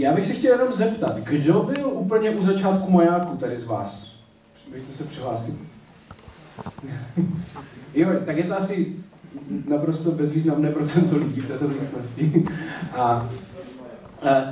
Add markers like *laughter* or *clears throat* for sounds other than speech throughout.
já bych se chtěl jenom zeptat, kdo byl úplně u začátku majáku tady z vás? Můžete se přihlásit. *laughs* jo, tak je to asi naprosto bezvýznamné procento lidí v této místnosti. A, a,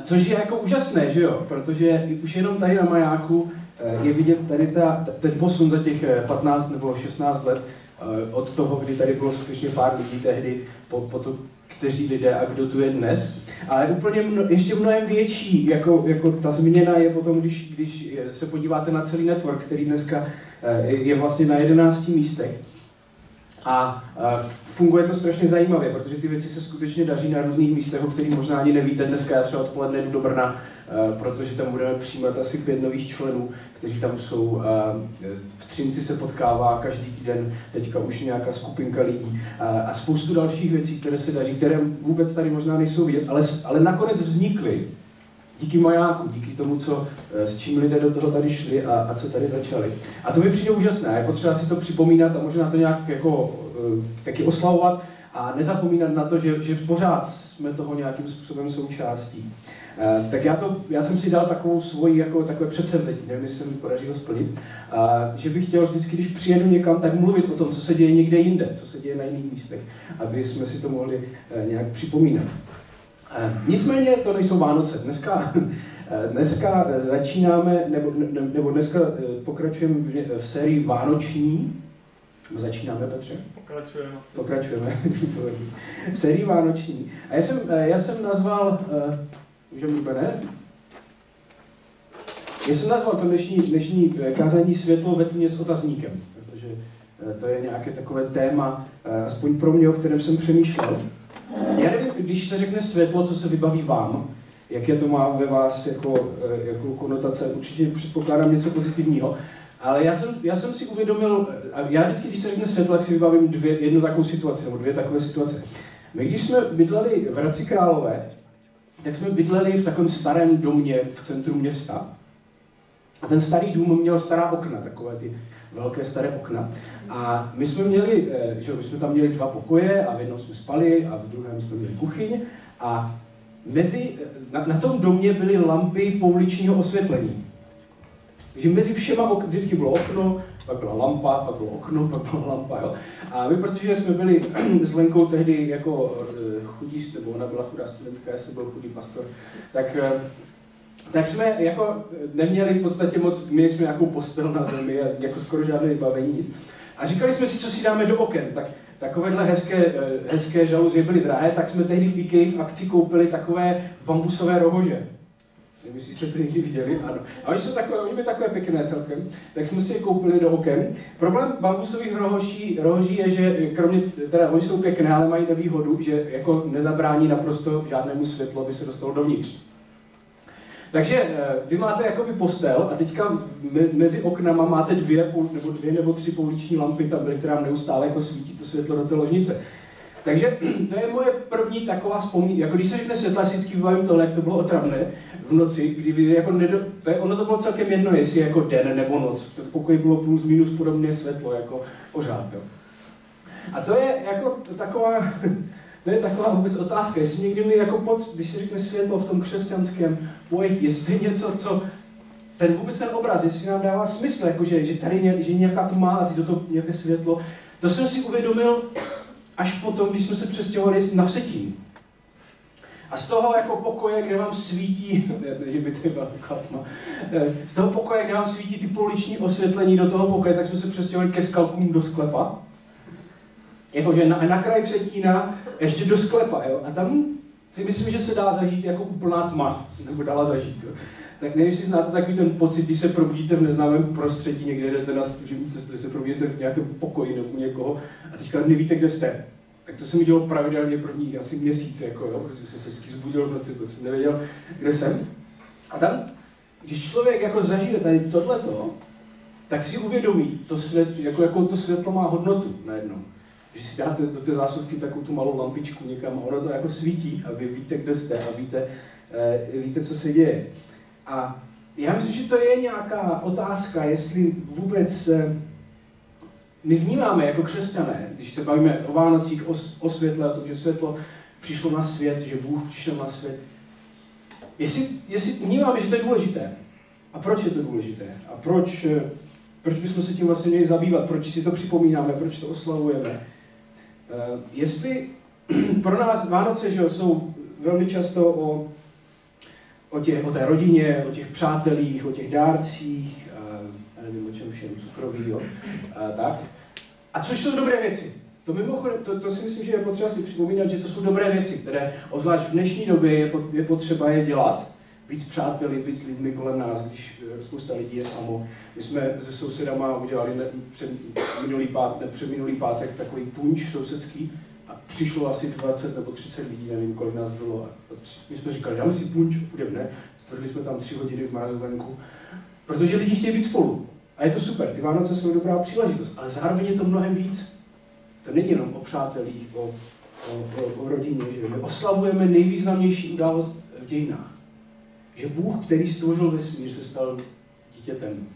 což je jako úžasné, že jo? Protože už jenom tady na majáku eh, je vidět tady ta, ten posun za těch 15 nebo 16 let eh, od toho, kdy tady bylo skutečně pár lidí tehdy, po, po to, kteří lidé a kdo tu je dnes. Ale úplně mno, ještě mnohem větší, jako, jako ta změna je potom, když, když se podíváte na celý network, který dneska eh, je vlastně na 11 místech. A funguje to strašně zajímavě, protože ty věci se skutečně daří na různých místech, o kterých možná ani nevíte. Dneska já třeba odpoledne jdu do Brna, protože tam budeme přijímat asi pět nových členů, kteří tam jsou. V Třinci se potkává každý týden teďka už nějaká skupinka lidí a spoustu dalších věcí, které se daří, které vůbec tady možná nejsou vidět, ale, ale nakonec vznikly díky majáku, díky tomu, co, eh, s čím lidé do toho tady šli a, a co tady začali. A to mi přijde úžasné, je potřeba si to připomínat a možná to nějak jako uh, taky oslavovat a nezapomínat na to, že, že pořád jsme toho nějakým způsobem součástí. Uh, tak já, to, já jsem si dal takovou svoji jako takové předsevzetí, nevím, jestli se mi podařilo splnit, uh, že bych chtěl vždycky, když přijedu někam, tak mluvit o tom, co se děje někde jinde, co se děje na jiných místech, aby jsme si to mohli nějak připomínat. Eh, nicméně to nejsou Vánoce. Dneska, eh, dneska začínáme, nebo, nebo dneska eh, pokračujeme v, v sérii Vánoční. Začínáme, Petře? Pokračujeme. Pokračujeme. *laughs* v sérii Vánoční. A já jsem, já jsem nazval, můžeme ne? Já jsem nazval to dnešní, dnešní kázání světlo ve tmě s otazníkem, protože to je nějaké takové téma, aspoň pro mě, o kterém jsem přemýšlel. Já nevím, když se řekne světlo, co se vybaví vám, jaké to má ve vás jako, eh, jako konotace, určitě předpokládám něco pozitivního, ale já jsem, já jsem si uvědomil, a já vždycky, když se řekne světlo, tak si vybavím dvě, jednu takovou situaci, nebo dvě takové situace. My, když jsme bydleli v Hradci Králové, tak jsme bydleli v takovém starém domě v centru města. A ten starý dům měl stará okna, takové ty velké staré okna. A my jsme měli, eh, že my jsme tam měli dva pokoje a v jednom jsme spali a v druhém jsme měli kuchyň a mezi, eh, na, na tom domě byly lampy pouličního osvětlení. Takže mezi všema ok, vždycky bylo okno, pak byla lampa, pak bylo okno, pak byla lampa. Jo? A my, protože jsme byli *clears throat* s Lenkou tehdy jako eh, chudí, nebo ona byla chudá studentka, já jsem byl chudý pastor, tak tak jsme jako neměli v podstatě moc, měli jsme nějakou postel na zemi jako skoro žádné vybavení, nic. A říkali jsme si, co si dáme do oken. Tak takovéhle hezké, eh, hezké žaluzie byly drahé, tak jsme tehdy v IKEA v akci koupili takové bambusové rohože. Nevím, jestli jste to někdy viděli, ano. A oni jsou takové, oni byly takové pěkné celkem, tak jsme si je koupili do oken. Problém bambusových rohoží, rohoží je, že kromě, teda oni jsou pěkné, ale mají nevýhodu, že jako nezabrání naprosto žádnému světlu, aby se dostalo dovnitř. Takže eh, vy máte jakoby postel a teďka mezi oknama máte dvě nebo dvě nebo tři pouliční lampy tam byly, která neustále jako svítí to světlo do té ložnice. Takže *clears throat* to je moje první taková vzpomínka. Jako když se řekne světla, vždycky vybavím tohle, jak to bylo otravné v noci, kdy vy jako nedo, to je, ono to bylo celkem jedno, jestli jako den nebo noc. V pokoji bylo plus minus podobné světlo, jako pořád. Jo. A to je jako taková *laughs* to je taková vůbec otázka, jestli někdy mi jako pod, když se řekne světlo v tom křesťanském pojetí, jestli něco, co ten vůbec ten obraz, jestli nám dává smysl, jakože, že tady ně, že nějaká tma a ty toto nějaké světlo, to jsem si uvědomil až potom, když jsme se přestěhovali na Vsetín. A z toho jako pokoje, kde vám svítí, *laughs* že by to byla taková tma, eh, z toho pokoje, kde vám svítí ty poliční osvětlení do toho pokoje, tak jsme se přestěhovali ke skalkům do sklepa jakože na, na kraj Přetína, ještě do sklepa, jo? A tam si myslím, že se dá zažít jako úplná tma, nebo dala zažít. Jo? Tak nevím, jestli znáte takový ten pocit, když se probudíte v neznámém prostředí, někde jdete na služební cestu, se probudíte v nějakém pokoji nebo někoho a teďka nevíte, kde jste. Tak to jsem udělal pravidelně první asi měsíc, jako, jo, protože jsem se vždycky zbudil v noci, protože jsem nevěděl, kde jsem. A tam, když člověk jako zažije tady tohleto, tak si uvědomí, to svět, jako, jako to světlo má hodnotu najednou že si dáte do té zásuvky takovou tu malou lampičku někam a ono to jako svítí a vy víte, kde jste a víte, eh, víte, co se děje. A já myslím, že to je nějaká otázka, jestli vůbec eh, my vnímáme jako křesťané, když se bavíme o Vánocích, o, o světle, o tom, že světlo přišlo na svět, že Bůh přišel na svět, jestli, jestli vnímáme, že to je důležité. A proč je to důležité? A proč, eh, proč bychom se tím vlastně měli zabývat? Proč si to připomínáme? Proč to oslavujeme? Uh, jestli *clears throat* pro nás Vánoce že jsou velmi často o, o, tě, o té rodině, o těch přátelích, o těch dárcích, uh, já nevím o čem všem, cukroví, jo, uh, tak. A což jsou dobré věci. To mimochodem, to, to si myslím, že je potřeba si připomínat, že to jsou dobré věci, které obzvlášť v dnešní době je, je potřeba je dělat, víc přáteli, víc lidmi kolem nás, když eh, spousta lidí je samo. My jsme se sousedama udělali ne, před, minulý pát, ne, před minulý pátek takový punč sousedský a přišlo asi 20 nebo 30 lidí, nevím, kolik nás bylo. A my jsme říkali, dáme si punč, půjdeme, ne? Strvili jsme tam tři hodiny v mrazu venku, protože lidi chtějí být spolu. A je to super, ty Vánoce jsou dobrá příležitost, ale zároveň je to mnohem víc. To není jenom o přátelích, o, o, o, o rodině, že my oslavujeme nejvýznamnější událost v dějinách. Že Bůh, který stvořil vesmír, se stal dítětem.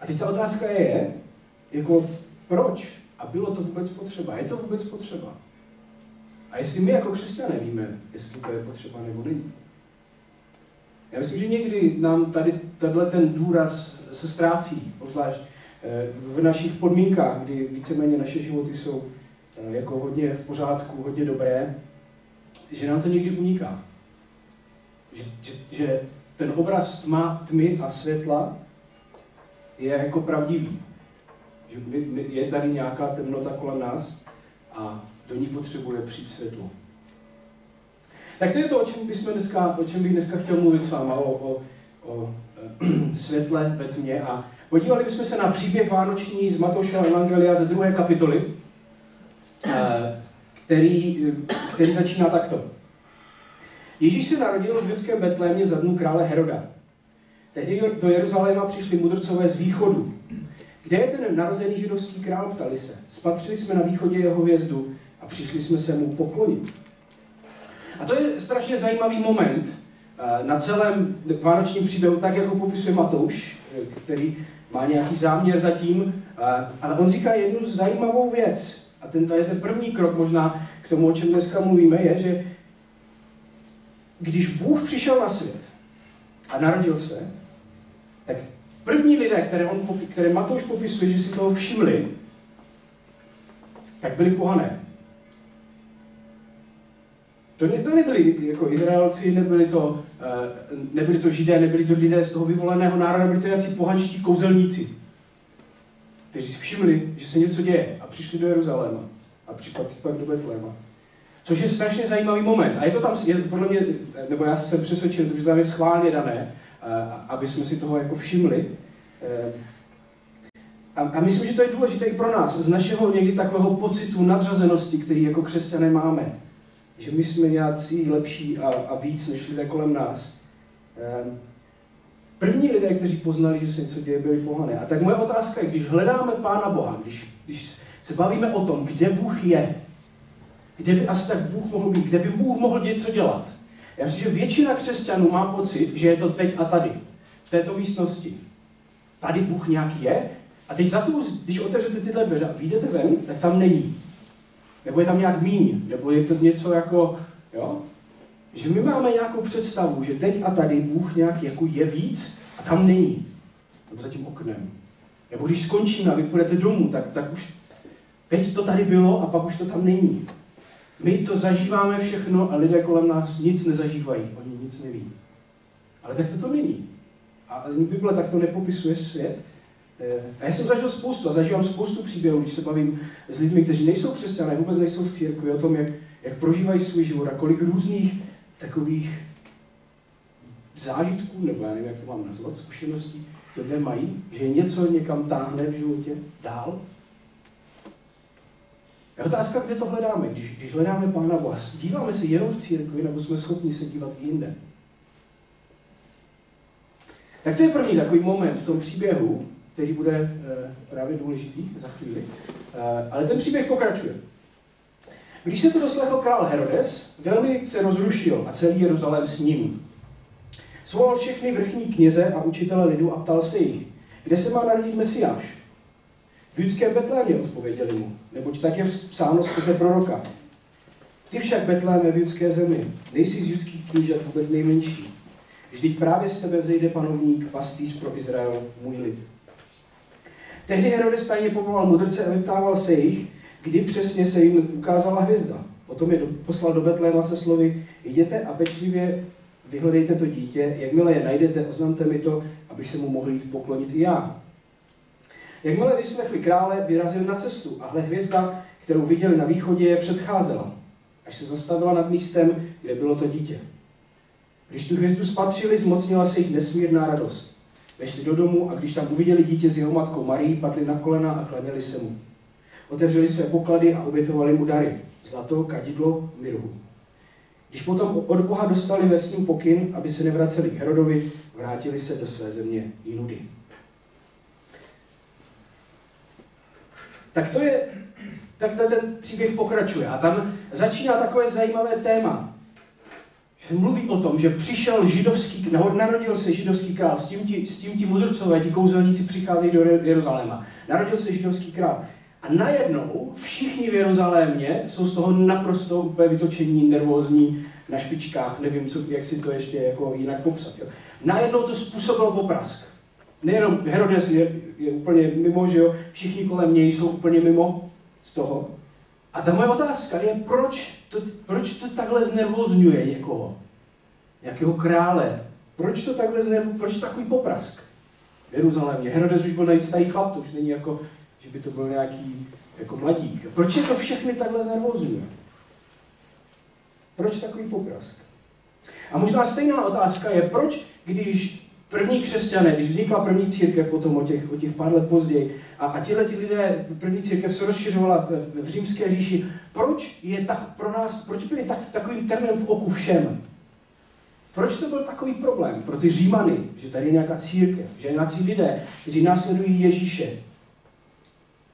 A teď ta otázka je, jako proč? A bylo to vůbec potřeba? Je to vůbec potřeba? A jestli my jako křesťané víme, jestli to je potřeba nebo není. Já myslím, že někdy nám tady tenhle ten důraz se ztrácí, obzvlášť eh, v našich podmínkách, kdy víceméně naše životy jsou eh, jako hodně v pořádku, hodně dobré, že nám to někdy uniká. Že, že, ten obraz tma, tmy a světla je jako pravdivý. Že my, my, je tady nějaká temnota kolem nás a do ní potřebuje přijít světlo. Tak to je to, o čem, bychom dneska, o čem bych dneska chtěl mluvit s váma, o, o, o *clears throat* světle ve tmě. A podívali bychom se na příběh Vánoční z Matoušova Evangelia ze druhé kapitoly, e, který, který začíná takto. Ježíš se narodil v judském Betlémě za dnů krále Heroda. Tehdy do Jeruzaléma přišli mudrcové z východu. Kde je ten narozený židovský král, ptali se. Spatřili jsme na východě jeho hvězdu a přišli jsme se mu poklonit. A to je strašně zajímavý moment eh, na celém vánočním příběhu, tak jako popisuje Matouš, eh, který má nějaký záměr zatím, eh, ale on říká jednu zajímavou věc. A tento je ten první krok možná k tomu, o čem dneska mluvíme, je, že když Bůh přišel na svět a narodil se, tak první lidé, které, on, které Matouš popisuje, že si toho všimli, tak byli pohané. To, ne, to nebyli jako Izraelci, nebyli to, uh, nebyli to Židé, nebyli to lidé z toho vyvoleného národa, byli to jací pohanští kouzelníci, kteří si všimli, že se něco děje a přišli do Jeruzaléma a přišli pak do Betléma. Což je strašně zajímavý moment. A je to tam, je, podle mě, nebo já jsem přesvědčen, že tam je schválně dané, aby jsme si toho jako všimli. Eh, a, a myslím, že to je důležité i pro nás, z našeho někdy takového pocitu nadřazenosti, který jako křesťané máme. Že my jsme nějací lepší a, a víc než lidé kolem nás. Eh, první lidé, kteří poznali, že se něco děje, byli pohané. A tak moje otázka je, když hledáme Pána Boha, když, když se bavíme o tom, kde Bůh je, kde by asi tak Bůh mohl být, kde by Bůh mohl něco dělat. Já myslím, že většina křesťanů má pocit, že je to teď a tady, v této místnosti. Tady Bůh nějaký je, a teď za tu, když otevřete tyhle dveře a vyjdete ven, tak tam není. Nebo je tam nějak míň, nebo je to něco jako, jo? Že my máme nějakou představu, že teď a tady Bůh nějak jako je víc a tam není. Nebo za tím oknem. Nebo když skončíme a vy půjdete domů, tak, tak už teď to tady bylo a pak už to tam není. My to zažíváme všechno a lidé kolem nás nic nezažívají, oni nic neví. Ale tak to to není. A ani Bible tak to nepopisuje svět. Eh, a já jsem zažil spoustu a zažívám spoustu příběhů, když se bavím s lidmi, kteří nejsou křesťané, vůbec nejsou v církvi, o tom, jak, jak prožívají svůj život a kolik různých takových zážitků, nebo já nevím, jak to mám nazvat, zkušeností, lidé mají, že je něco někam táhne v životě dál je otázka, kde to hledáme, když, když hledáme Pána Boha. Díváme se jenom v církvi, nebo jsme schopni se dívat i jinde? Tak to je první takový moment v tom příběhu, který bude e, právě důležitý za chvíli. E, ale ten příběh pokračuje. Když se to doslechl král Herodes, velmi se rozrušil a celý Jeruzalém s ním. Svolal všechny vrchní kněze a učitele lidu a ptal se jich, kde se má narodit Mesiáš. V judském Betlémě odpověděli mu, neboť tak je psáno skrze proroka. Ty však, Betléme v judské zemi, nejsi z judských knížat vůbec nejmenší. Vždyť právě z tebe vzejde panovník, pastýř pro Izrael, můj lid. Tehdy Herodes tajně povolal mudrce a vyptával se jich, kdy přesně se jim ukázala hvězda. Potom je poslal do Betléma se slovy, jděte a pečlivě vyhledejte to dítě, jakmile je najdete, oznamte mi to, abych se mu mohl jít poklonit i já. Jakmile vyslechli krále, vyrazili na cestu a hle hvězda, kterou viděli na východě, je předcházela, až se zastavila nad místem, kde bylo to dítě. Když tu hvězdu spatřili, zmocnila se jich nesmírná radost. Vešli do domu a když tam uviděli dítě s jeho matkou Marí, padli na kolena a klaněli se mu. Otevřeli své poklady a obětovali mu dary. Zlato, kadidlo, mirhu. Když potom od Boha dostali ve pokyn, aby se nevraceli k Herodovi, vrátili se do své země jinudy. Tak to je, tak ten příběh pokračuje. A tam začíná takové zajímavé téma. Mluví o tom, že přišel židovský, narodil se židovský král, s tím ti, s tím ti mudrcové, ti kouzelníci přicházejí do Jeruzaléma. Narodil se židovský král. A najednou všichni v Jeruzalémě jsou z toho naprosto úplně vytočení, nervózní, na špičkách, nevím, co, jak si to ještě jako jinak popsat. Jo. Najednou to způsobilo poprask. Nejenom Herodes je, je úplně mimo, že jo, všichni kolem něj jsou úplně mimo z toho. A ta moje otázka je, proč to, proč to takhle znervozňuje někoho? Nějakého krále? Proč to takhle znervozňuje? Proč takový poprask? V Jeruzalémě. Herodes už byl najistý chlap, to už není jako že by to byl nějaký jako mladík. Proč je to všechny takhle znervozňuje? Proč takový poprask? A možná stejná otázka je, proč, když první křesťané, když vznikla první církev potom o těch, o těch pár let později, a, a tihle ti lidé, první církev se rozšiřovala v, v, v římské říši, proč je tak pro nás, proč byli tak, takovým termínem v oku všem? Proč to byl takový problém pro ty římany, že tady je nějaká církev, že nějací lidé, kteří následují Ježíše,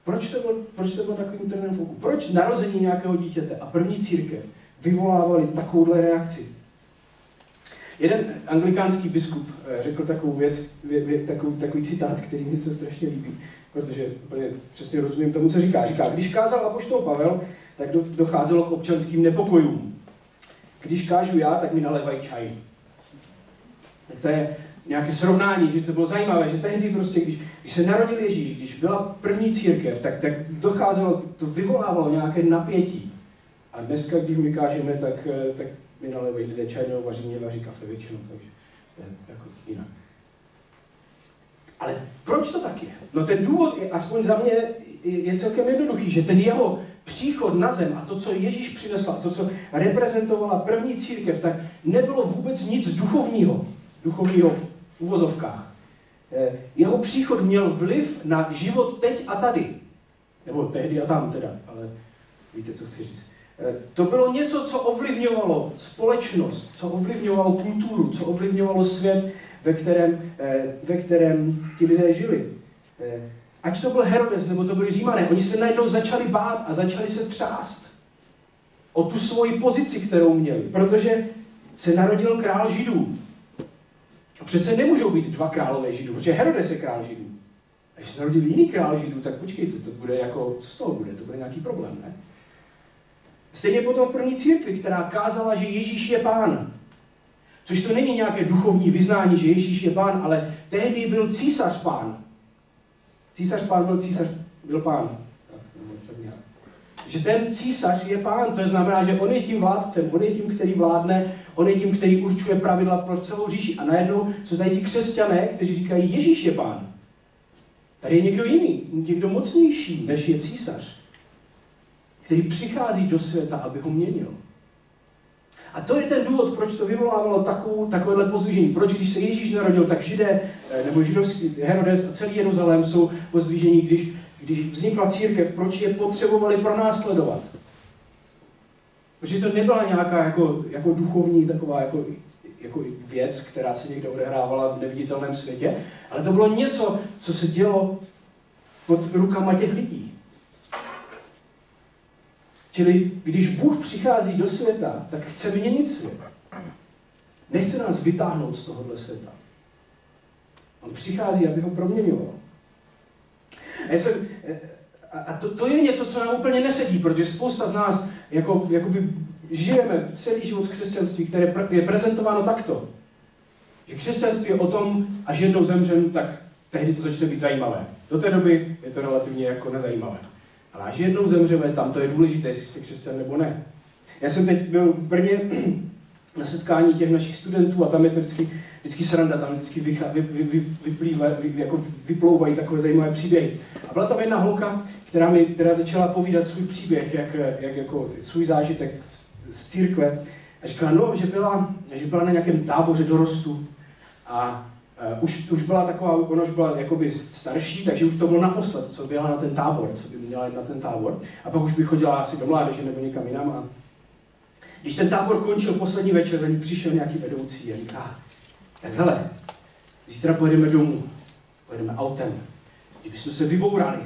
proč to byl, proč to byl takový trnem v oku? Proč narození nějakého dítěte a první církev vyvolávali takovouhle reakci? Jeden anglikánský biskup eh, řekl takovou věc, vě, vě, takový, takový citát, který mi se strašně líbí, protože úplně přesně rozumím tomu, co říká. Říká, když kázal apoštol Pavel, tak do, docházelo k občanským nepokojům. Když kážu já, tak mi nalevají čaj. To je nějaké srovnání, že to bylo zajímavé, že tehdy prostě, když, když se narodil Ježíš, když byla první církev, tak, tak docházelo, to vyvolávalo nějaké napětí. A dneska, když my kážeme, tak, eh, tak mi nalevají lidé čaj nebo vaří, mě vaří kafe většinou, takže je jako jinak. Ale proč to tak je? No ten důvod, je, aspoň za mě, je celkem jednoduchý, že ten jeho příchod na zem a to, co Ježíš přinesl, to, co reprezentovala první církev, tak nebylo vůbec nic duchovního. Duchovního uvozovkách. Eh, jeho příchod měl vliv na život teď a tady. Nebo tehdy a tam teda, ale víte, co chci říct. Eh, to bylo něco, co ovlivňovalo společnost, co ovlivňovalo kulturu, co ovlivňovalo svět, ve kterém, eh, ve kterém ti lidé žili. Ať to byl Herodes, nebo to byli Římané, oni se najednou začali bát a začali se třást o tu svoji pozici, kterou měli, protože se narodil král Židů. A přece nemůžou být dva králové židů, protože Herodes je král židů. A když se narodil jiný král židů, tak počkejte, to bude jako, co z toho bude? To bude nějaký problém, ne? Stejně potom v první církvi, která kázala, že Ježíš je pán. Což to není nějaké duchovní vyznání, že Ježíš je pán, ale tehdy byl císař pán. Císař pán byl císař, byl pán. Že ten císař je pán, to znamená, že on je tím vládcem, on je tím, který vládne On je tím, který určuje pravidla pro celou říši. A najednou jsou tady ti křesťané, kteří říkají, Ježíš je pán. Tady je někdo jiný, někdo mocnější, než je císař, který přichází do světa, aby ho měnil. A to je ten důvod, proč to vyvolávalo takovou, takovéhle pozdvižení. Proč, když se Ježíš narodil, tak židé, eh, nebo židovský Herodes a celý Jeruzalém jsou pozdvižení, když, když vznikla církev, proč je potřebovali pronásledovat. Protože to nebyla nějaká jako, jako duchovní taková jako, jako věc, která se někde odehrávala v neviditelném světě, ale to bylo něco, co se dělo pod rukama těch lidí. Čili když Bůh přichází do světa, tak chce měnit svět. Nechce nás vytáhnout z tohohle světa. On přichází, aby ho proměňoval. A jsem, a to, to je něco, co nám úplně nesedí, protože spousta z nás jako, jakoby žijeme celý život v křesťanství, které je prezentováno takto, že křesťanství je o tom, až jednou zemřem, tak tehdy to začne být zajímavé. Do té doby je to relativně jako nezajímavé. Ale až jednou zemřeme, tam to je důležité, jestli jste křesťan nebo ne. Já jsem teď byl v Brně *clears throat* na setkání těch našich studentů a tam je to vždycky, vždycky sranda, tam vždycky vy, vy, vy, vyplýva, vy, jako vyplouvají takové zajímavé příběhy. A byla tam jedna holka, která mi která začala povídat svůj příběh, jak, jak jako svůj zážitek z církve. A říkala, no, že byla, že byla na nějakém táboře dorostu a už, už byla taková, ona už byla jakoby starší, takže už to bylo naposled, co byla na ten tábor, co by měla jít na ten tábor. A pak už by chodila asi do mládeže nebo někam jinam. A když ten tábor končil poslední večer, za ní přišel nějaký vedoucí a říká, tak hele, zítra pojedeme domů, pojedeme autem. Kdybychom se vybourali,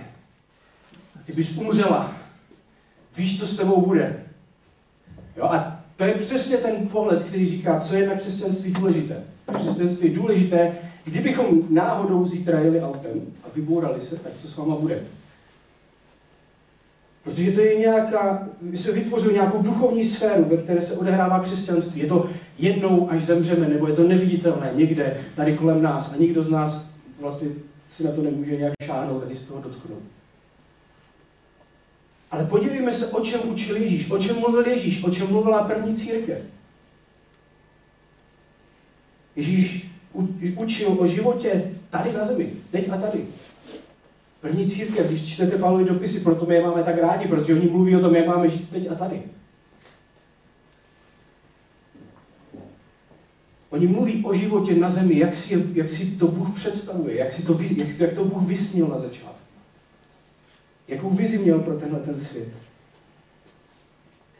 ty bys umřela, víš, co s tebou bude. Jo, a to je přesně ten pohled, který říká, co je na křesťanství důležité. Křesťanství je důležité, kdybychom náhodou zítra jeli autem a vybourali se, tak co s váma bude. Protože to je nějaká, my jsme vytvořili nějakou duchovní sféru, ve které se odehrává křesťanství. Je to jednou, až zemřeme, nebo je to neviditelné někde tady kolem nás a nikdo z nás vlastně si na to nemůže nějak šáhnout ani se toho dotknout. Ale podívejme se, o čem učil Ježíš, o čem mluvil Ježíš, o čem mluvila první církev. Ježíš učil o životě tady na zemi, teď a tady. První církev, když čtete Pavlovy dopisy, proto my je máme tak rádi, protože oni mluví o tom, jak máme žít teď a tady. Oni mluví o životě na zemi, jak si, jak si to Bůh představuje, jak, si to, jak, jak to Bůh vysnil na začátku. Jakou vizi měl pro tenhle ten svět.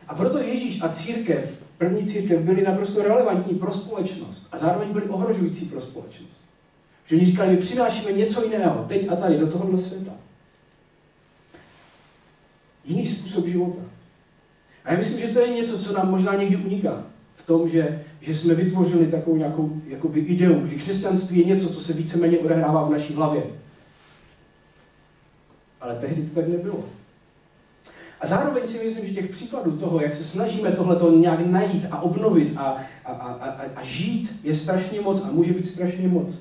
A proto Ježíš a církev, první církev, byli naprosto relevantní pro společnost a zároveň byli ohrožující pro společnost. Že oni říkali, my přinášíme něco jiného, teď a tady, do tohohle světa. Jiný způsob života. A já myslím, že to je něco, co nám možná někdy uniká. V tom, že, že jsme vytvořili takovou nějakou jakoby ideu, kdy křesťanství je něco, co se víceméně odehrává v naší hlavě. Ale tehdy to tak nebylo. A zároveň si myslím, že těch příkladů toho, jak se snažíme tohleto nějak najít a obnovit a, a, a, a, a žít, je strašně moc a může být strašně moc.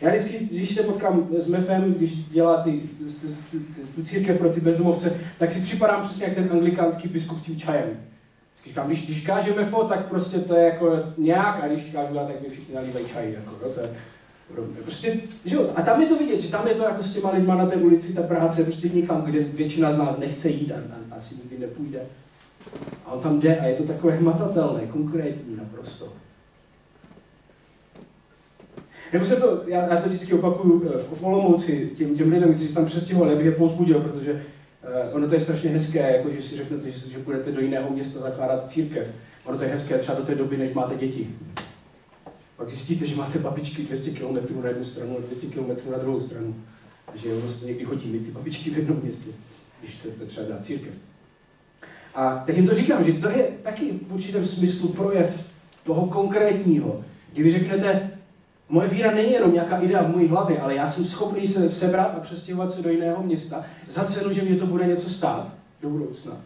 Já vždycky, když se potkám s MEFem, když dělá ty, ty, ty, tu církev pro ty bezdomovce, tak si připadám přesně jak ten anglikánský biskup s tím čajem. Říkám, když, když káže MEFO, tak prostě to je jako nějak, a když kážu já, tak mi všichni nalívají čaj. Jako, no, to je, Prostě, že jo, a tam je to vidět, že tam je to jako s těma lidma na té ulici, ta práce prostě nikam, kde většina z nás nechce jít a, a asi nikdy nepůjde. A on tam jde a je to takové hmatatelné, konkrétní naprosto. Nebo se to, já, já to vždycky opakuju eh, v, Olomouci těm, těm lidem, kteří se tam přestěhovali, abych je pozbudil, protože uh, ono to je strašně hezké, jako že si řeknete, že, že budete do jiného města zakládat církev. Ono to je hezké třeba do té doby, než máte děti. Pak zjistíte, že máte babičky 200 km na jednu stranu a 200 km na druhou stranu. Takže to někdy hodí mít ty babičky v jednom městě, když je třeba dá církev. A tak jim to říkám, že to je taky v určitém smyslu projev toho konkrétního. Kdy vy řeknete, moje víra není jenom nějaká idea v mojí hlavě, ale já jsem schopný se sebrat a přestěhovat se do jiného města za cenu, že mě to bude něco stát do budoucna.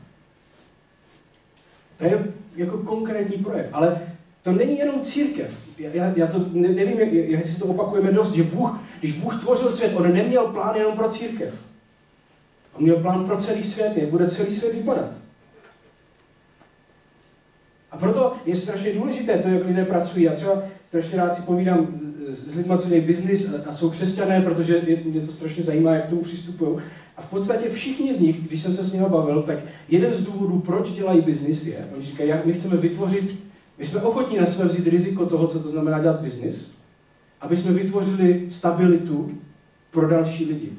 To je jako konkrétní projev, ale to není jenom církev. Já, já to nevím, jestli to opakujeme dost, že Bůh, když Bůh tvořil svět, on neměl plán jenom pro církev. On měl plán pro celý svět, jak bude celý svět vypadat. A proto je strašně důležité to, jak lidé pracují. Já třeba strašně rád si povídám s lidmi, co dělají biznis a jsou křesťané, protože mě to strašně zajímá, jak k tomu přistupují. A v podstatě všichni z nich, když jsem se s nimi bavil, tak jeden z důvodů, proč dělají biznis, je, oni říkají, jak my chceme vytvořit my jsme ochotní na sebe vzít riziko toho, co to znamená dělat biznis, aby jsme vytvořili stabilitu pro další lidi.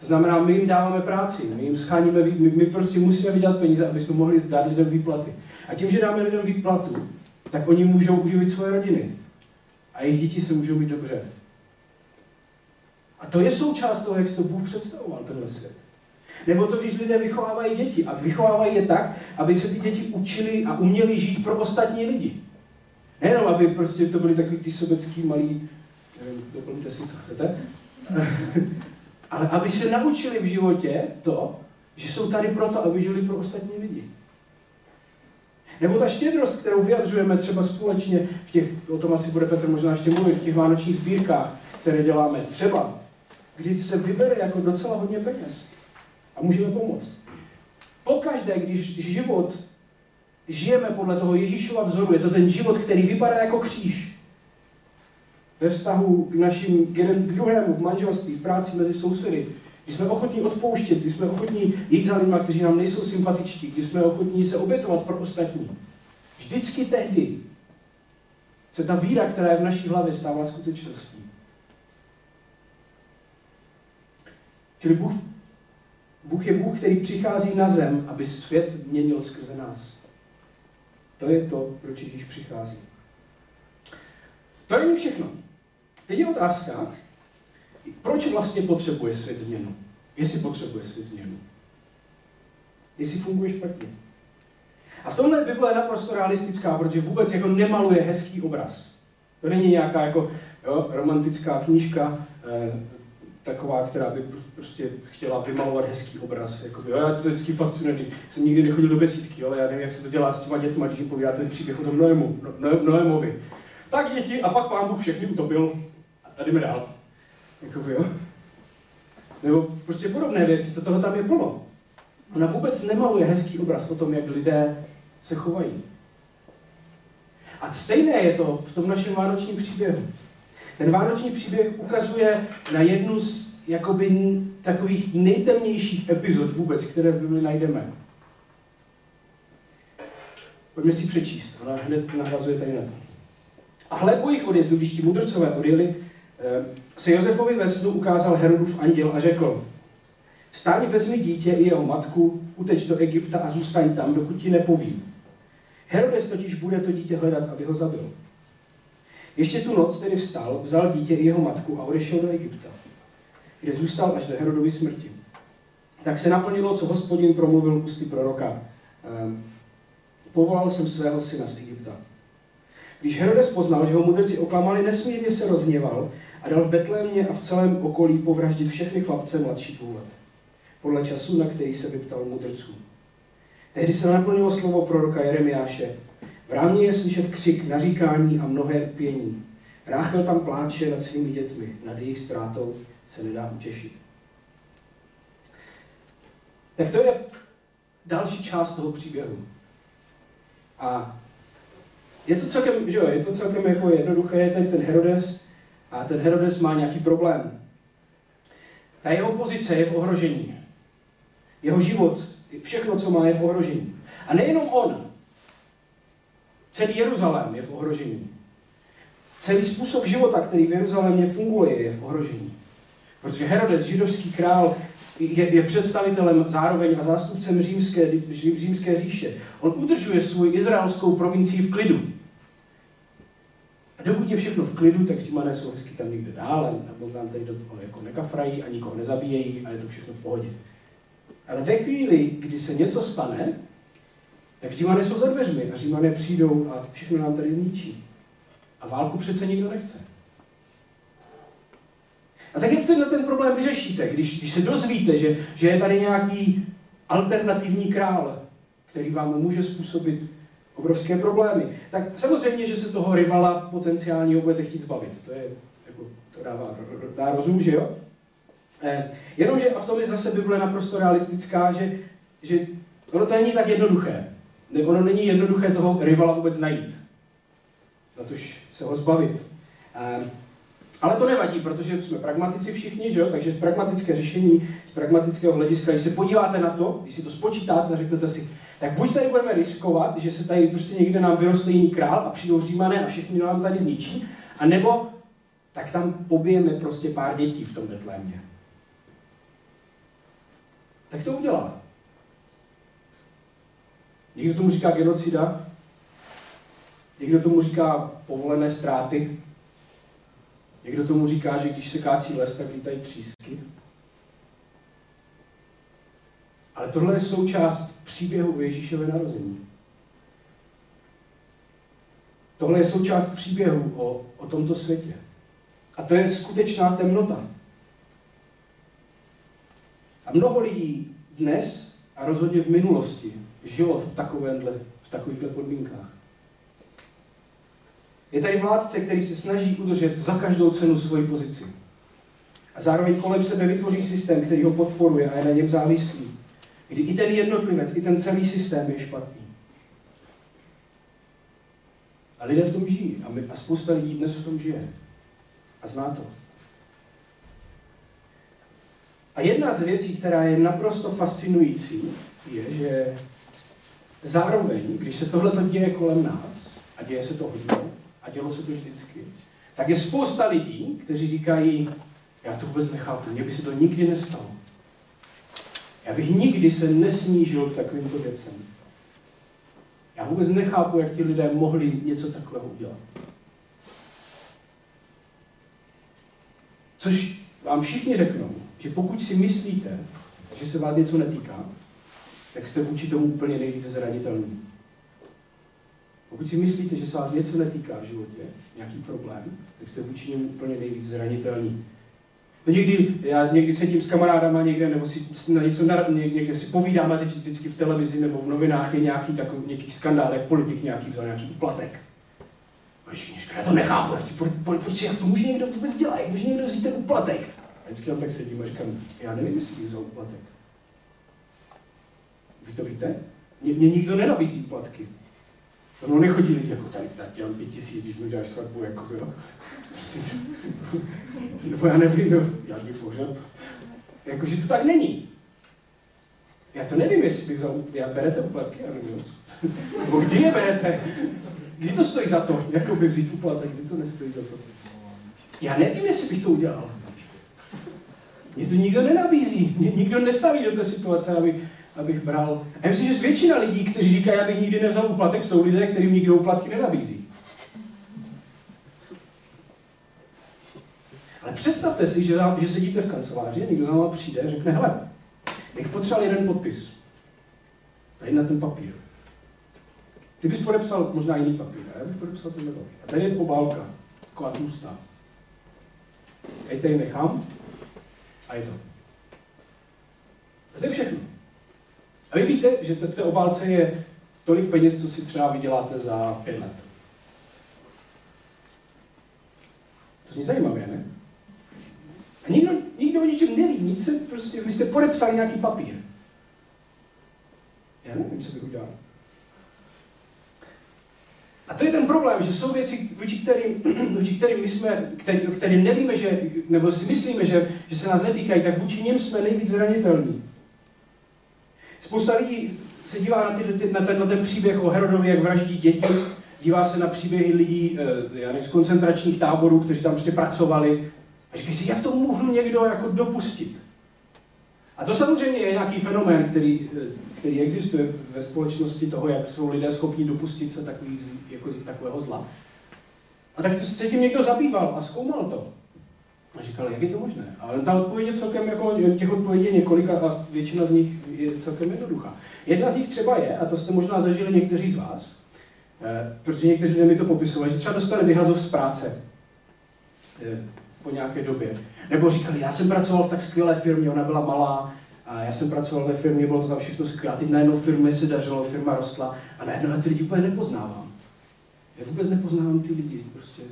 To znamená, my jim dáváme práci, my jim scháníme, my, my prostě musíme vydělat peníze, aby jsme mohli dát lidem výplaty. A tím, že dáme lidem výplatu, tak oni můžou uživit svoje rodiny. A jejich děti se můžou mít dobře. A to je součást toho, jak se to Bůh představoval, tenhle svět. Nebo to, když lidé vychovávají děti. A vychovávají je tak, aby se ty děti učili a uměli žít pro ostatní lidi. Nejenom, aby prostě to byly takový ty sobecký malý, nevím, doplňte si, co chcete, *laughs* ale aby se naučili v životě to, že jsou tady proto, aby žili pro ostatní lidi. Nebo ta štědrost, kterou vyjadřujeme třeba společně v těch, o tom asi bude Petr možná ještě mluvit, v těch vánočních sbírkách, které děláme. Třeba, kdy se vybere jako docela hodně peněz a můžeme pomoct. Pokaždé, když život žijeme podle toho Ježíšova vzoru, je to ten život, který vypadá jako kříž. Ve vztahu k našim k k druhému, v manželství, v práci mezi sousedy, když jsme ochotní odpouštět, když jsme ochotní jít za lidmi, kteří nám nejsou sympatičtí, když jsme ochotní se obětovat pro ostatní. Vždycky tehdy se ta víra, která je v naší hlavě, stává skutečností. Čili Bůh, Bůh je Bůh, který přichází na zem, aby svět měnil skrze nás. To je to, proč Ježíš přichází. To není všechno. Teď je otázka, proč vlastně potřebuje svět změnu? Jestli potřebuje svět změnu. Jestli funguje špatně. A v tomhle Bible je naprosto realistická, protože vůbec jako nemaluje hezký obraz. To není nějaká jako jo, romantická knížka, eh, taková, která by prostě chtěla vymalovat hezký obraz. Jako, jo, já to vždycky fascinuje, jsem nikdy nechodil do besídky, ale já nevím, jak se to dělá s těma dětma, když jim povídáte ten příběh o tom Noému, no, Noémovi. Tak děti, a pak pán Bůh všechny utopil a jdeme dál. Jako, jo. Nebo prostě podobné věci, to toho tam je plno. Ona vůbec nemaluje hezký obraz o tom, jak lidé se chovají. A stejné je to v tom našem vánočním příběhu. Ten vánoční příběh ukazuje na jednu z jakoby takových nejtemnějších epizod vůbec, které v Bibli najdeme. Pojďme si přečíst, ona hned navazuje tady na to. A hle po jejich odjezdu, když ti mudrcové odjeli, eh, se Josefovi ve snu ukázal Herodův anděl a řekl, Stáň vezmi dítě i jeho matku, uteč do Egypta a zůstaň tam, dokud ti nepovím. Herodes totiž bude to dítě hledat, aby ho zabil. Ještě tu noc tedy vstal, vzal dítě i jeho matku a odešel do Egypta, kde zůstal až do Herodovy smrti. Tak se naplnilo, co hospodin promluvil ústy proroka. Ehm, povolal jsem svého syna z Egypta. Když Herodes poznal, že ho mudrci oklamali, nesmírně se rozhněval a dal v Betlémě a v celém okolí povraždit všechny chlapce mladší dvou let, podle času, na který se vyptal mudrců. Tehdy se naplnilo slovo proroka Jeremiáše. V rámě je slyšet křik, naříkání a mnohé pění. Ráchel tam pláče nad svými dětmi, nad jejich ztrátou se nedá utěšit. Tak to je další část toho příběhu. A je to celkem, že jo, je to celkem jako jednoduché, je tady ten Herodes a ten Herodes má nějaký problém. Ta jeho pozice je v ohrožení. Jeho život, všechno, co má, je v ohrožení. A nejenom on. Celý Jeruzalém je v ohrožení. Celý způsob života, který v Jeruzalémě funguje, je v ohrožení. Protože Herodes, židovský král, je, je představitelem zároveň a zástupcem římské, římské říše. On udržuje svou izraelskou provincii v klidu. A dokud je všechno v klidu, tak Římané jsou hezky tam někde dále, nebo tam tady jako nekafrají a nikoho nezabíjejí a je to všechno v pohodě. Ale ve chvíli, kdy se něco stane, tak Římané jsou za dveřmi a Římané přijdou a všechno nám tady zničí. A válku přece nikdo nechce. A tak jak tenhle ten problém vyřešíte, když, když se dozvíte, že, že je tady nějaký alternativní král, který vám může způsobit obrovské problémy. Tak samozřejmě, že se toho rivala potenciálního budete chtít zbavit. To, je, jako, to dává, dá rozum, že jo? Eh, jenomže a v tom je zase Bible naprosto realistická, že, že ono to není tak jednoduché. Ono není jednoduché toho rivala vůbec najít. Natož se ho zbavit. Eh, ale to nevadí, protože jsme pragmatici všichni, že jo? takže pragmatické řešení z pragmatického hlediska, když se podíváte na to, když si to spočítáte a řeknete si, tak buď tady budeme riskovat, že se tady prostě někde nám vyroste jiný král a přijdou římané a všichni nám tady zničí, a nebo tak tam pobijeme prostě pár dětí v tom Betlémě. Tak to udělá. Někdo tomu říká genocida, někdo tomu říká povolené ztráty, někdo tomu říká, že když se kácí les, tak lítají třísky. Ale tohle je součást příběhu Ježíšové narození. Tohle je součást příběhu o, o tomto světě. A to je skutečná temnota. A mnoho lidí dnes a rozhodně v minulosti žilo v takovémhle, v takovýchhle podmínkách. Je tady vládce, který se snaží udržet za každou cenu svoji pozici. A zároveň kolem sebe vytvoří systém, který ho podporuje a je na něm závislý. Kdy i ten jednotlivec, i ten celý systém je špatný. A lidé v tom žijí. A, my, a spousta lidí dnes v tom žije. A zná to. A jedna z věcí, která je naprosto fascinující, je, že zároveň, když se tohle děje kolem nás, a děje se to hodně, a dělo se to vždycky, tak je spousta lidí, kteří říkají, já to vůbec nechápu, mně by se to nikdy nestalo. Já bych nikdy se nesnížil k takovýmto věcem. Já vůbec nechápu, jak ti lidé mohli něco takového udělat. Což vám všichni řeknou, že pokud si myslíte, že se vás něco netýká, tak jste vůči tomu úplně nejvíc zranitelný. Pokud si myslíte, že se vás něco netýká v životě, nějaký problém, tak jste vůči němu úplně nejvíc zranitelný. No někdy, já někdy sedím s kamarádama někde, nebo si na něco někde si povídáme, teď vždycky v televizi nebo v novinách je nějaký takový nějaký skandál, jak politik nějaký vzal nějaký uplatek. A já to nechápu, proč, jak to může někdo vůbec dělat, jak může někdo vzít ten uplatek? A vždycky tam tak sedím a říkám, já nevím, jestli vzal uplatek. Vy to víte? Mě, mě nikdo nenabízí uplatky. No nechodí lidi jako tady, já dělám pět tisíc, když mi uděláš svatbu, jako jo. *laughs* Nebo já nevím, jo, já bych pohřeb. Jakože to tak není. Já to nevím, jestli bych vzal, já berete uplatky, já nevím. *laughs* Nebo kdy je berete? Kdy to stojí za to, jako by vzít uplatek, kdy to nestojí za to? Já nevím, jestli bych to udělal. Mě to nikdo nenabízí, mě nikdo nestaví do té situace, aby, abych bral. A myslím, že většina lidí, kteří říkají, abych nikdy nevzal uplatek, jsou lidé, kterým nikdo uplatky nenabízí. Ale představte si, že, že sedíte v kanceláři, někdo za vámi přijde a řekne, hele, bych potřeboval jeden podpis. Tady na ten papír. Ty bys podepsal možná jiný papír, a já bych podepsal ten papír. A tady je obálka, taková tlustá. Já tady nechám a je to. A to je všechno. A vy víte, že v té obálce je tolik peněz, co si třeba vyděláte za pět let. To je zajímavé, ne? A nikdo, nikdo o ničem neví, nic se prostě, vy jste podepsali nějaký papír. Já nevím, co bych udělal. A to je ten problém, že jsou věci, vůči kterým, *clears throat* vůči kterým my jsme, který, kterým nevíme, že, nebo si myslíme, že, že se nás netýkají, tak vůči něm jsme nejvíc zranitelní. Spousta lidí se dívá na, ty, na, ten, na ten příběh o Herodovi, jak vraždí děti, dívá se na příběhy lidí nevím, z koncentračních táborů, kteří tam prostě pracovali a říkají si, jak to mohl někdo jako dopustit. A to samozřejmě je nějaký fenomén, který, eh, který existuje ve společnosti toho, jak jsou lidé schopni dopustit se takový, jako takového zla. A tak se tím někdo zabýval a zkoumal to. A říkal, jak je to možné? Ale ta odpověď je celkem, jako, těch odpovědí několik a většina z nich je celkem jednoduchá. Jedna z nich třeba je, a to jste možná zažili někteří z vás, eh, protože někteří lidé mi to popisovali, že třeba dostali vyhazov z práce eh, po nějaké době. Nebo říkali, já jsem pracoval v tak skvělé firmě, ona byla malá, a já jsem pracoval ve firmě, bylo to tam všechno skvělé. A teď najednou firmě se dařilo, firma rostla a najednou na ty lidi úplně nepoznávám. Já vůbec nepoznávám ty lidi, prostě.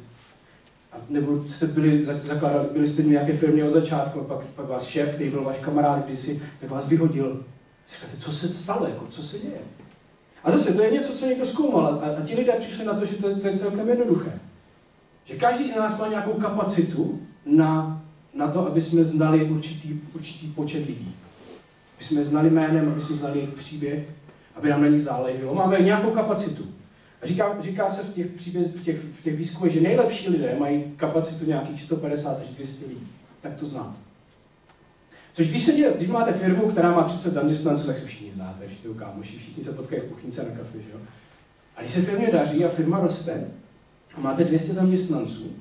Nebo jste byli, zakládali, byli jste nějaké firmě od začátku, a pak, pak vás šéf, který byl váš kamarád kdysi, tak vás vyhodil. Říkáte, co se stalo, jako, co se děje? A zase, to je něco, co někdo zkoumal. A, a ti lidé přišli na to, že to, to je celkem jednoduché. Že každý z nás má nějakou kapacitu na, na to, aby jsme znali určitý, určitý počet lidí. Aby jsme znali jménem, aby jsme znali jejich příběh, aby nám na nich záleželo. Máme nějakou kapacitu. Říká, říká se v těch, příběh, v těch, v těch výzkumech, že nejlepší lidé mají kapacitu nějakých 150 až 200 lidí. Tak to znát. Což když, se děje, když máte firmu, která má 30 zaměstnanců, tak se všichni znáte, všichni kámoši, všichni se potkají v kuchyňce na kafe, že jo? A když se firmě daří a firma roste a máte 200 zaměstnanců,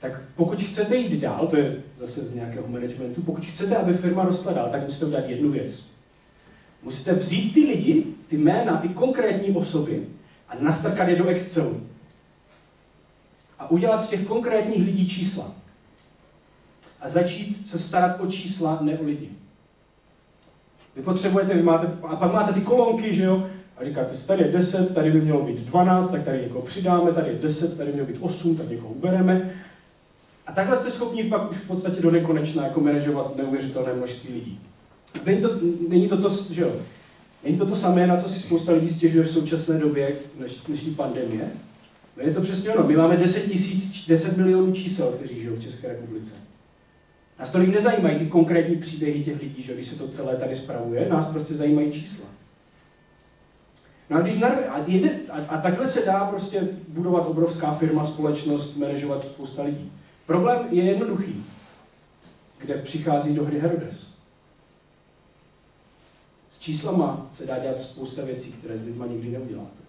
tak pokud chcete jít dál, to je zase z nějakého managementu, pokud chcete, aby firma rostla dál, tak musíte udělat jednu věc. Musíte vzít ty lidi, ty jména, ty konkrétní osoby a nastrkat je do Excelu. A udělat z těch konkrétních lidí čísla. A začít se starat o čísla, ne o lidi. Vy potřebujete, vy máte, a pak máte ty kolonky, že jo, a říkáte, tady je 10, tady by mělo být 12, tak tady někoho přidáme, tady je 10, tady mělo být 8, tak někoho ubereme. A takhle jste schopni pak už v podstatě do nekonečna jako manažovat neuvěřitelné množství lidí. Není to, není to, to, že jo, není to to samé, na co si spousta lidí stěžuje v současné době dnešní pandemie. No je to přesně ono. My máme 10, tisíc, 10 milionů čísel, kteří žijou v České republice. Nás tolik nezajímají ty konkrétní příběhy těch lidí, že když se to celé tady spravuje, nás prostě zajímají čísla. No a, když narve, a, jede, a, a takhle se dá prostě budovat obrovská firma, společnost, manažovat spousta lidí. Problém je jednoduchý, kde přichází do hry Herodes. Číslama se dá dělat spousta věcí, které s lidma nikdy neuděláte.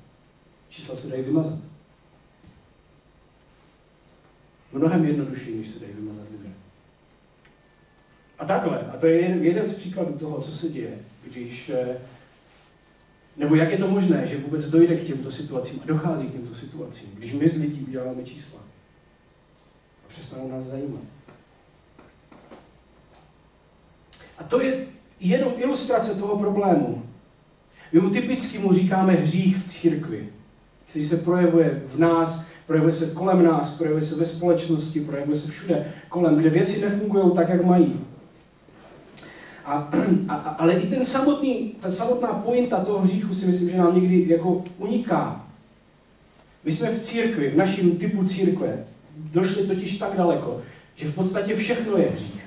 Čísla se dají vymazat. Mnohem jednodušší, než se dají vymazat lidé. A takhle, a to je jeden z příkladů toho, co se děje, když, eh, nebo jak je to možné, že vůbec dojde k těmto situacím a dochází k těmto situacím, když my z lidí uděláme čísla a přestanou nás zajímat. A to je jenom ilustrace toho problému. My mu typicky mu říkáme hřích v církvi, který se projevuje v nás, projevuje se kolem nás, projevuje se ve společnosti, projevuje se všude kolem, kde věci nefungují tak, jak mají. A, *clears throat* a, ale i ten samotný, ta samotná pointa toho hříchu si myslím, že nám někdy jako uniká. My jsme v církvi, v našem typu církve, došli totiž tak daleko, že v podstatě všechno je hřích.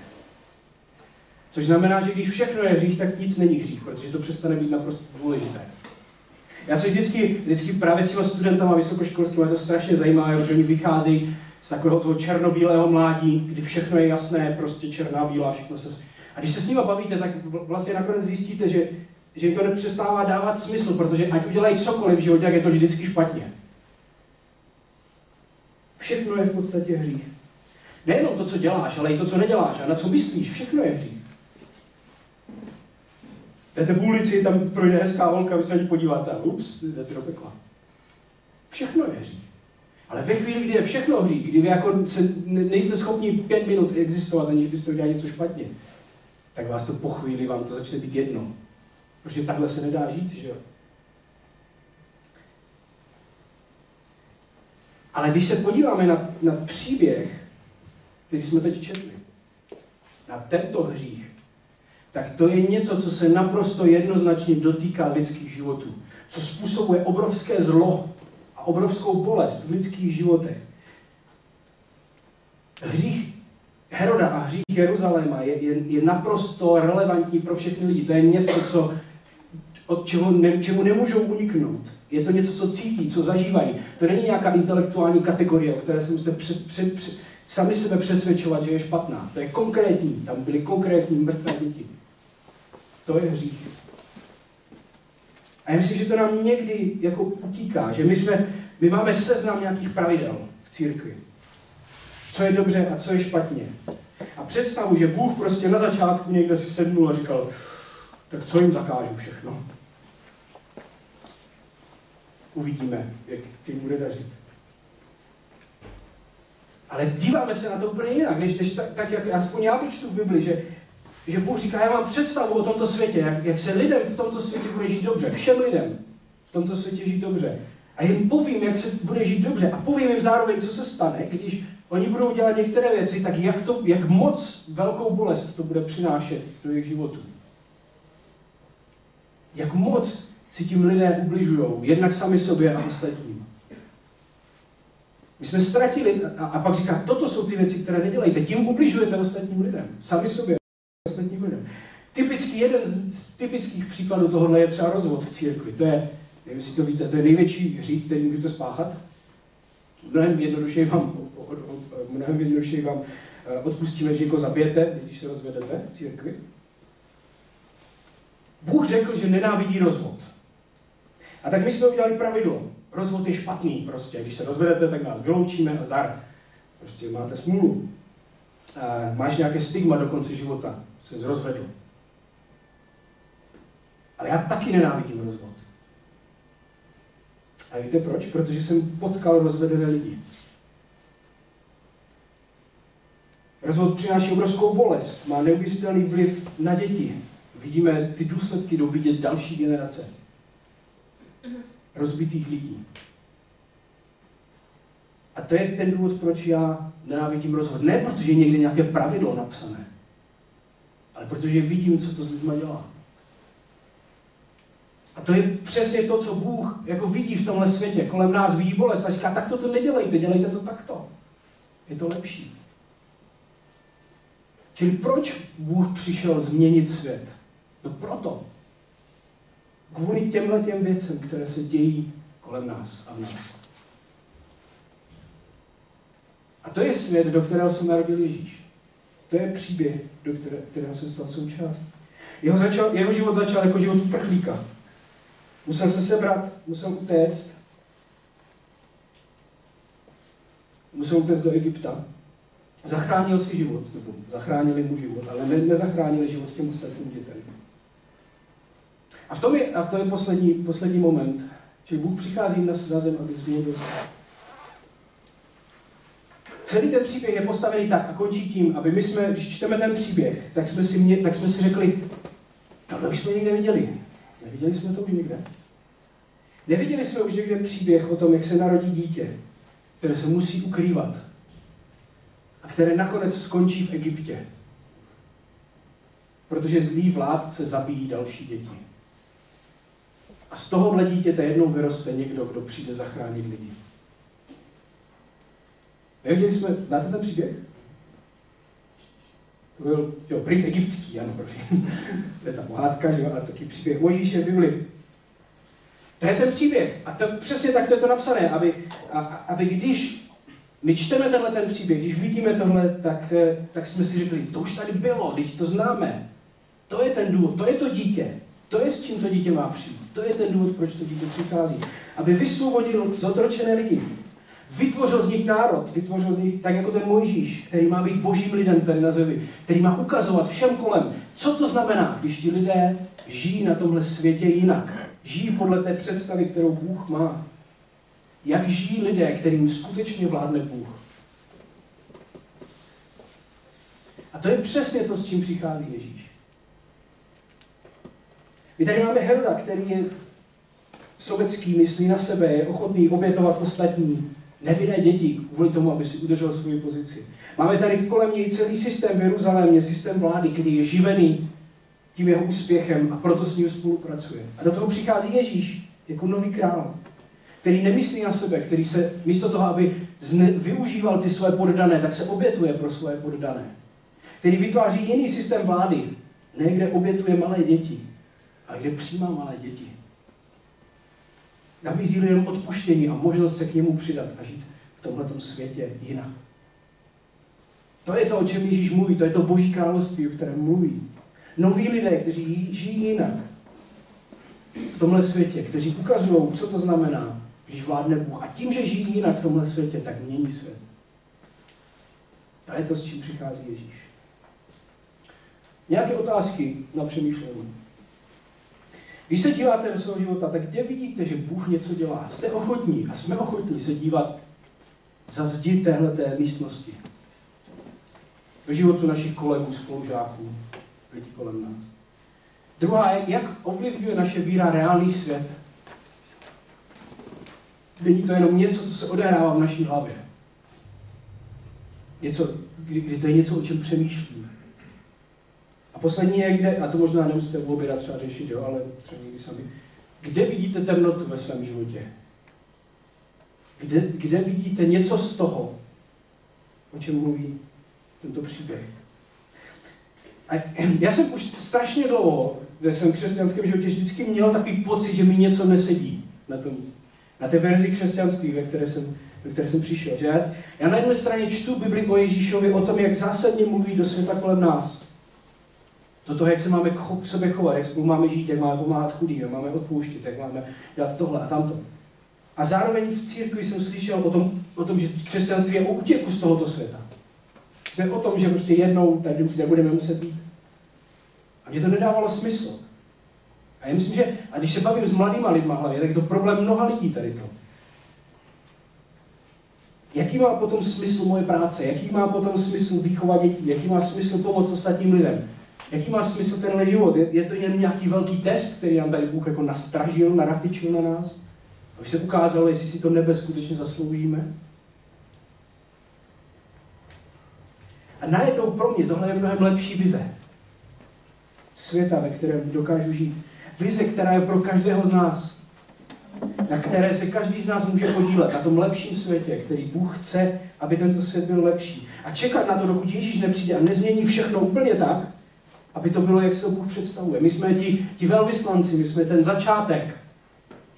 Což znamená, že když všechno je hřích, tak nic není hřích, protože to přestane být naprosto důležité. Já se vždycky, vždycky právě s těma studentama vysokoškolskými to strašně zajímá, že oni vycházejí z takového toho černobílého mládí, kdy všechno je jasné, prostě černá, bílá, všechno se... A když se s nimi bavíte, tak vlastně nakonec zjistíte, že, že jim to nepřestává dávat smysl, protože ať udělají cokoliv v životě, jak je to vždycky špatně. Všechno je v podstatě hřích. Nejenom to, co děláš, ale i to, co neděláš a na co myslíš, všechno je hřích. Jdete v ulici, tam projde hezká holka, vy se na ní podíváte a ups, jdete do pekla. Všechno je hřích. Ale ve chvíli, kdy je všechno hřích, kdy vy jako se, nejste schopni pět minut existovat, aniž byste udělali něco špatně, tak vás to po chvíli, vám to začne být jedno. Protože takhle se nedá žít, že jo? Ale když se podíváme na, na příběh, který jsme teď četli, na tento hřích, tak to je něco, co se naprosto jednoznačně dotýká lidských životů. Co způsobuje obrovské zlo a obrovskou bolest v lidských životech. Hřích Heroda a hřích Jeruzaléma je, je, je naprosto relevantní pro všechny lidi. To je něco, co, od čeho ne, čemu nemůžou uniknout. Je to něco, co cítí, co zažívají. To není nějaká intelektuální kategorie, o které se musíte před, před, před, sami sebe přesvědčovat, že je špatná. To je konkrétní. Tam byly konkrétní mrtvé děti. To je hřích. A já myslím, že to nám někdy jako utíká, že my, jsme, my máme seznam nějakých pravidel v církvi. Co je dobře a co je špatně. A představu, že Bůh prostě na začátku někde si sednul a říkal, tak co jim zakážu všechno. Uvidíme, jak se jim bude dařit. Ale díváme se na to úplně jinak, než, než tak, tak, jak aspoň já to čtu v Bibli, že že Bůh říká, já mám představu o tomto světě, jak, jak se lidem v tomto světě bude žít dobře, všem lidem v tomto světě žít dobře. A jim povím, jak se bude žít dobře a povím jim zároveň, co se stane, když oni budou dělat některé věci, tak jak, to, jak moc velkou bolest to bude přinášet do jejich životu. Jak moc si tím lidé ubližují, jednak sami sobě a ostatním. My jsme ztratili, a, a pak říká, toto jsou ty věci, které nedělejte, tím ubližujete ostatním lidem, sami sobě. Typický, jeden z typických příkladů tohohle je třeba rozvod v církvi. To je, nevím, jestli to víte, to je největší hřích, který můžete spáchat. Mnohem jednodušeji vám, mnohem jednodušeji vám eh, odpustíme, že jako zabijete, když se rozvedete v církvi. Bůh řekl, že nenávidí rozvod. A tak my jsme udělali pravidlo. Rozvod je špatný prostě. Když se rozvedete, tak nás vyloučíme a zdar. Prostě máte smůlu. A máš nějaké stigma do konce života se rozvedl. Já taky nenávidím rozvod. A víte proč? Protože jsem potkal rozvedené lidi. Rozvod přináší obrovskou bolest, má neuvěřitelný vliv na děti. Vidíme, ty důsledky jdou vidět další generace. rozbitých lidí. A to je ten důvod, proč já nenávidím rozvod. Ne protože je někde nějaké pravidlo napsané, ale protože vidím, co to s lidmi dělá. A to je přesně to, co Bůh jako vidí v tomhle světě. Kolem nás vidí bolest a říká, tak to nedělejte, dělejte to takto. Je to lepší. Čili proč Bůh přišel změnit svět? No proto. Kvůli těmhle těm věcem, které se dějí kolem nás a v nás. A to je svět, do kterého se narodil Ježíš. To je příběh, do které, kterého se stal součást. Jeho, začal, jeho život začal jako život uprchlíka. Musel se sebrat, musel utéct. Musel utéct do Egypta. Zachránil si život, nebo zachránili mu život, ale ne, nezachránili život těm ostatním dětem. A, v tom je, a to je poslední, poslední moment, že Bůh přichází na, na zem, aby svět. Celý ten příběh je postavený tak a končí tím, aby my jsme, když čteme ten příběh, tak jsme si, mě, tak jsme si řekli, tohle už jsme někde viděli. Neviděli jsme to už někde? Neviděli jsme už někde příběh o tom, jak se narodí dítě, které se musí ukrývat a které nakonec skončí v Egyptě. Protože zlý vládce zabíjí další děti. A z tohohle dítěte jednou vyroste někdo, kdo přijde zachránit lidi. Neviděli jsme, znáte ten příběh? To byl jo, princ egyptský, ano, prosím. *laughs* to je ta pohádka, že jo, a taky příběh Mojžíše v Bibli. To je ten příběh. A to, přesně tak to je to napsané, aby, a, aby když my čteme tenhle ten příběh, když vidíme tohle, tak, eh, tak jsme si řekli, to už tady bylo, teď to známe. To je ten důvod, to je to dítě. To je s čím to dítě má přijít. To je ten důvod, proč to dítě přichází. Aby vysvobodil zotročené lidi. Vytvořil z nich národ, vytvořil z nich tak jako ten Mojžíš, který má být božím lidem tady na zemi, který má ukazovat všem kolem, co to znamená, když ti lidé žijí na tomhle světě jinak. Žijí podle té představy, kterou Bůh má. Jak žijí lidé, kterým skutečně vládne Bůh. A to je přesně to, s čím přichází Ježíš. My tady máme Heroda, který je sobecký, myslí na sebe, je ochotný obětovat ostatní, nevinné děti kvůli tomu, aby si udržel svou pozici. Máme tady kolem něj celý systém v Jeruzalémě, systém vlády, který je živený tím jeho úspěchem a proto s ním spolupracuje. A do toho přichází Ježíš jako nový král, který nemyslí na sebe, který se místo toho, aby zne, využíval ty své poddané, tak se obětuje pro své poddané. Který vytváří jiný systém vlády, ne kde obětuje malé děti, ale kde přijímá malé děti. Nabízí lidem odpuštění a možnost se k němu přidat a žít v tomto světě jinak. To je to, o čem Ježíš mluví, to je to boží království, o kterém mluví. Noví lidé, kteří žijí jinak v tomhle světě, kteří ukazují, co to znamená, když vládne Bůh. A tím, že žijí jinak v tomhle světě, tak mění svět. To je to, s čím přichází Ježíš. Nějaké otázky na přemýšlení. Když se díváte do svého života, tak kde vidíte, že Bůh něco dělá? Jste ochotní a jsme ochotní se dívat za zdi téhleté místnosti. Do životu našich kolegů, spolužáků, lidí kolem nás. Druhá je, jak ovlivňuje naše víra reálný svět. Není to jenom něco, co se odehrává v naší hlavě. Něco, kdy, kdy to je něco, o čem přemýšlíme. A poslední je, kde, a to možná nemusíte u oběda třeba řešit, jo, ale třeba někdy sami, kde vidíte temnotu ve svém životě? Kde, kde vidíte něco z toho, o čem mluví tento příběh? A já jsem už strašně dlouho ve svém křesťanském životě vždycky měl takový pocit, že mi něco nesedí na, tom, na té verzi křesťanství, ve které jsem, ve které jsem přišel. Že já, na jedné straně čtu Bibli o Ježíšovi, o tom, jak zásadně mluví do světa kolem nás do toho, jak se máme k sobě chovat, jak spolu máme žít, jak máme pomáhat chudým, jak máme odpouštět, jak máme dělat tohle a tamto. A zároveň v církvi jsem slyšel o tom, o tom že křesťanství je o útěku z tohoto světa. To je o tom, že prostě jednou tady už nebudeme muset být. A mě to nedávalo smysl. A já myslím, že, a když se bavím s mladýma lidma hlavně, tak je to problém mnoha lidí tady to. Jaký má potom smysl moje práce? Jaký má potom smysl výchova dětí? Jaký má smysl pomoct ostatním lidem? Jaký má smysl tenhle život? Je, je to jen nějaký velký test, který nám tady Bůh jako nastražil, narafičil na nás? Aby se ukázalo, jestli si to nebe skutečně zasloužíme? A najednou pro mě tohle je mnohem lepší vize. Světa, ve kterém dokážu žít. Vize, která je pro každého z nás. Na které se každý z nás může podílet. Na tom lepším světě, který Bůh chce, aby tento svět byl lepší. A čekat na to, dokud Ježíš nepřijde a nezmění všechno úplně tak, aby to bylo, jak se Bůh představuje. My jsme ti, ti velvyslanci, my jsme ten začátek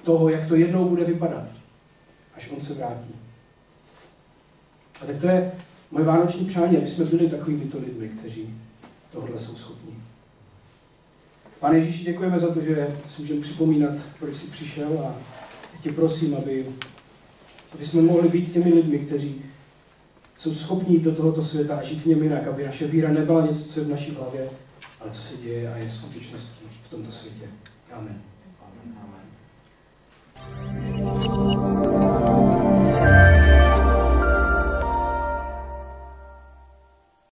toho, jak to jednou bude vypadat, až on se vrátí. A tak to je moje vánoční přání, aby jsme byli takovými to lidmi, kteří tohle jsou schopni. Pane Ježíši, děkujeme za to, že si můžeme připomínat, proč jsi přišel a tě prosím, aby, aby jsme mohli být těmi lidmi, kteří jsou schopní do tohoto světa a žít v něm jinak, aby naše víra nebyla něco, co je v naší hlavě, ale co se děje a je skutečností v tomto světě. Amen. Amen. Amen.